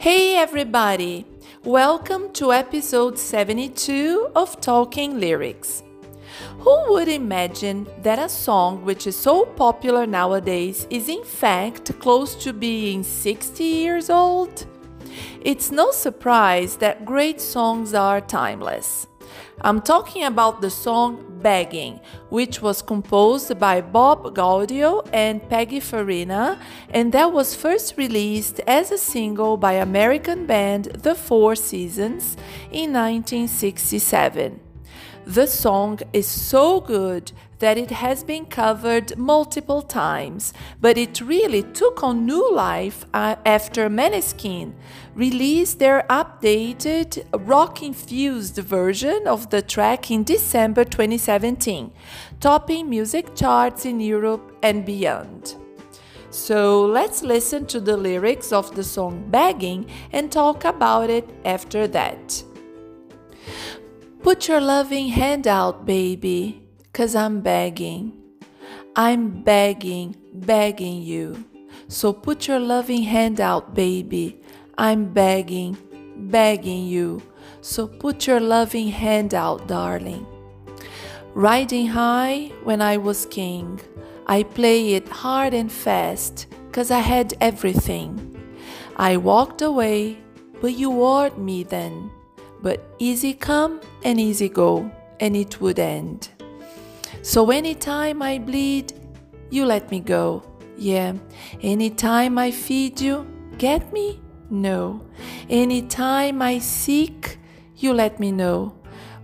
Hey everybody! Welcome to episode 72 of Talking Lyrics. Who would imagine that a song which is so popular nowadays is in fact close to being 60 years old? It's no surprise that great songs are timeless. I'm talking about the song Beggin', which was composed by Bob Gaudio and Peggy Farina, and that was first released as a single by American band The Four Seasons in 1967. The song is so good that it has been covered multiple times, but it really took on new life uh, after Måneskin released their updated rock infused version of the track in December 2017, topping music charts in Europe and beyond. So let's listen to the lyrics of the song Beggin' and talk about it after that. Put your loving hand out, baby, cause I'm begging. I'm begging, begging you. So put your loving hand out, baby. I'm begging, begging you. So put your loving hand out, darling. Riding high when I was king, I play it hard and fast, cause I had everything. I walked away, but you warned me then but easy come and easy go, and it would end. So anytime I bleed, you let me go. Yeah, anytime I feed you, get me? No. Anytime I seek, you let me know.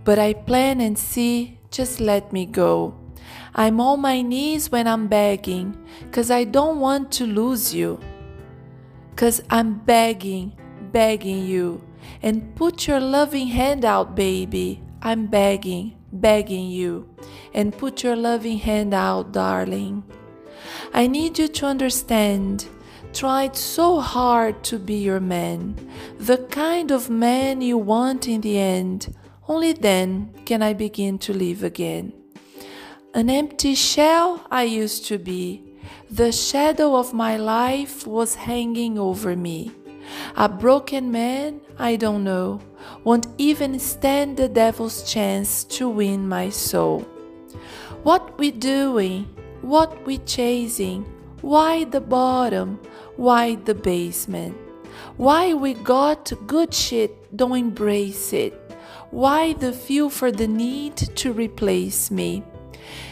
But I plan and see, just let me go. I'm on my knees when I'm begging, cause I don't want to lose you. Cause I'm begging, begging you and put your loving hand out, baby. I'm begging, begging you. And put your loving hand out, darling. I need you to understand. Tried so hard to be your man, the kind of man you want in the end. Only then can I begin to live again. An empty shell I used to be. The shadow of my life was hanging over me. A broken man, I don't know, won't even stand the devil's chance to win my soul. What we doing? What we chasing? Why the bottom? Why the basement? Why we got good shit, don't embrace it? Why the feel for the need to replace me?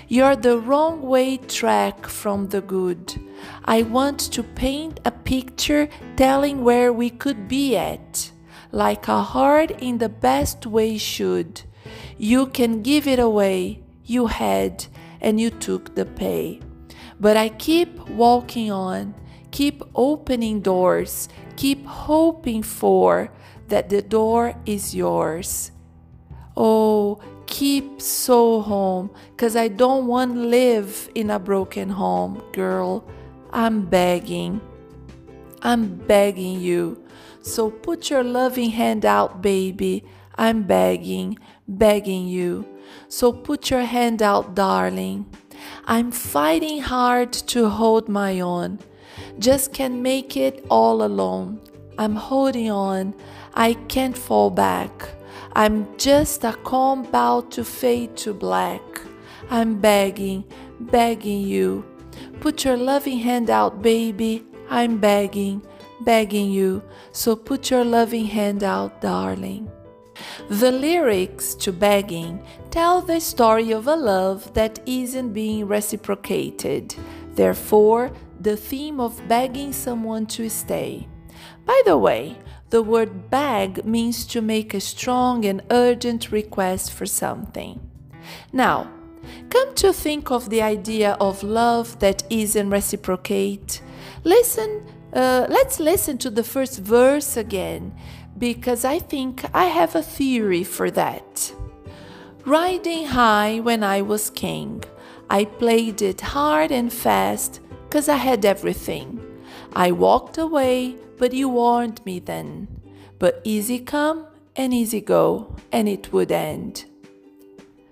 You're the wrong way track from the good. I want to paint a picture telling where we could be at, like a heart in the best way should. You can give it away, you had, and you took the pay. But I keep walking on, keep opening doors, keep hoping for that the door is yours. Oh, keep so home, cause I don't want live in a broken home, girl. I'm begging. I'm begging you. So put your loving hand out, baby. I'm begging, begging you. So put your hand out, darling. I'm fighting hard to hold my own. Just can't make it all alone. I'm holding on. I can't fall back. I'm just a comb about to fade to black. I'm begging, begging you. Put your loving hand out, baby. I'm begging, begging you. So put your loving hand out, darling. The lyrics to Beggin' tell the story of a love that isn't being reciprocated. Therefore, the theme of begging someone to stay. By the way, the word beg means to make a strong and urgent request for something. Now, come to think of the idea of love that isn't reciprocate. Listen, uh, let's listen to the first verse again because I think I have a theory for that. Riding high when I was king, I played it hard and fast because I had everything. I walked away but you warned me then. But easy come and easy go, and it would end.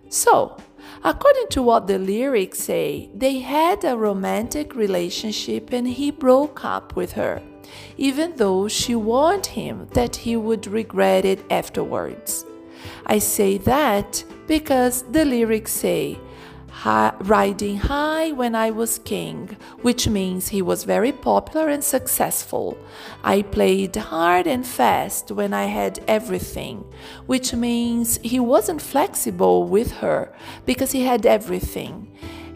So, according to what the lyrics say, they had a romantic relationship and he broke up with her. even though she warned him that he would regret it afterwards. I say that because the lyrics say, riding high when I was king, which means he was very popular and successful. I played hard and fast when I had everything, which means he wasn't flexible with her because he had everything.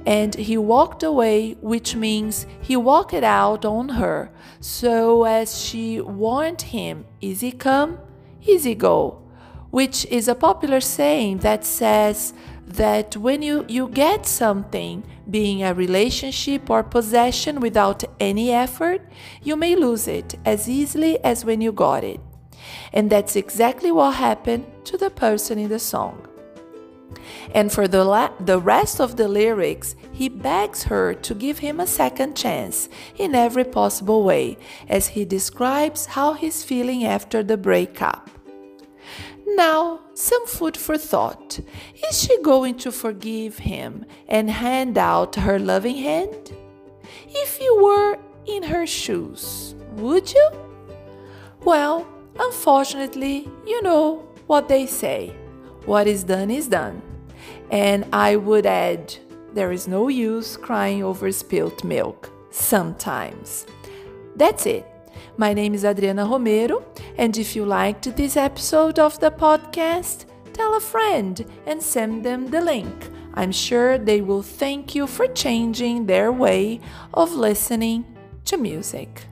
And he walked away, which means he walked out on her, so as she warned him, Easy come, easy go, which is a popular saying that says, that when you, you get something, being a relationship or possession without any effort, you may lose it as easily as when you got it. And that's exactly what happened to the person in the song. And for the, la- the rest of the lyrics, he begs her to give him a second chance in every possible way, as he describes how he's feeling after the breakup. Now, some food for thought. Is she going to forgive him and hand out her loving hand? If you were in her shoes, would you? Well, unfortunately, you know what they say what is done is done. And I would add, there is no use crying over spilt milk sometimes. That's it. My name is Adriana Romero, and if you liked this episode of the podcast, tell a friend and send them the link. I'm sure they will thank you for changing their way of listening to music.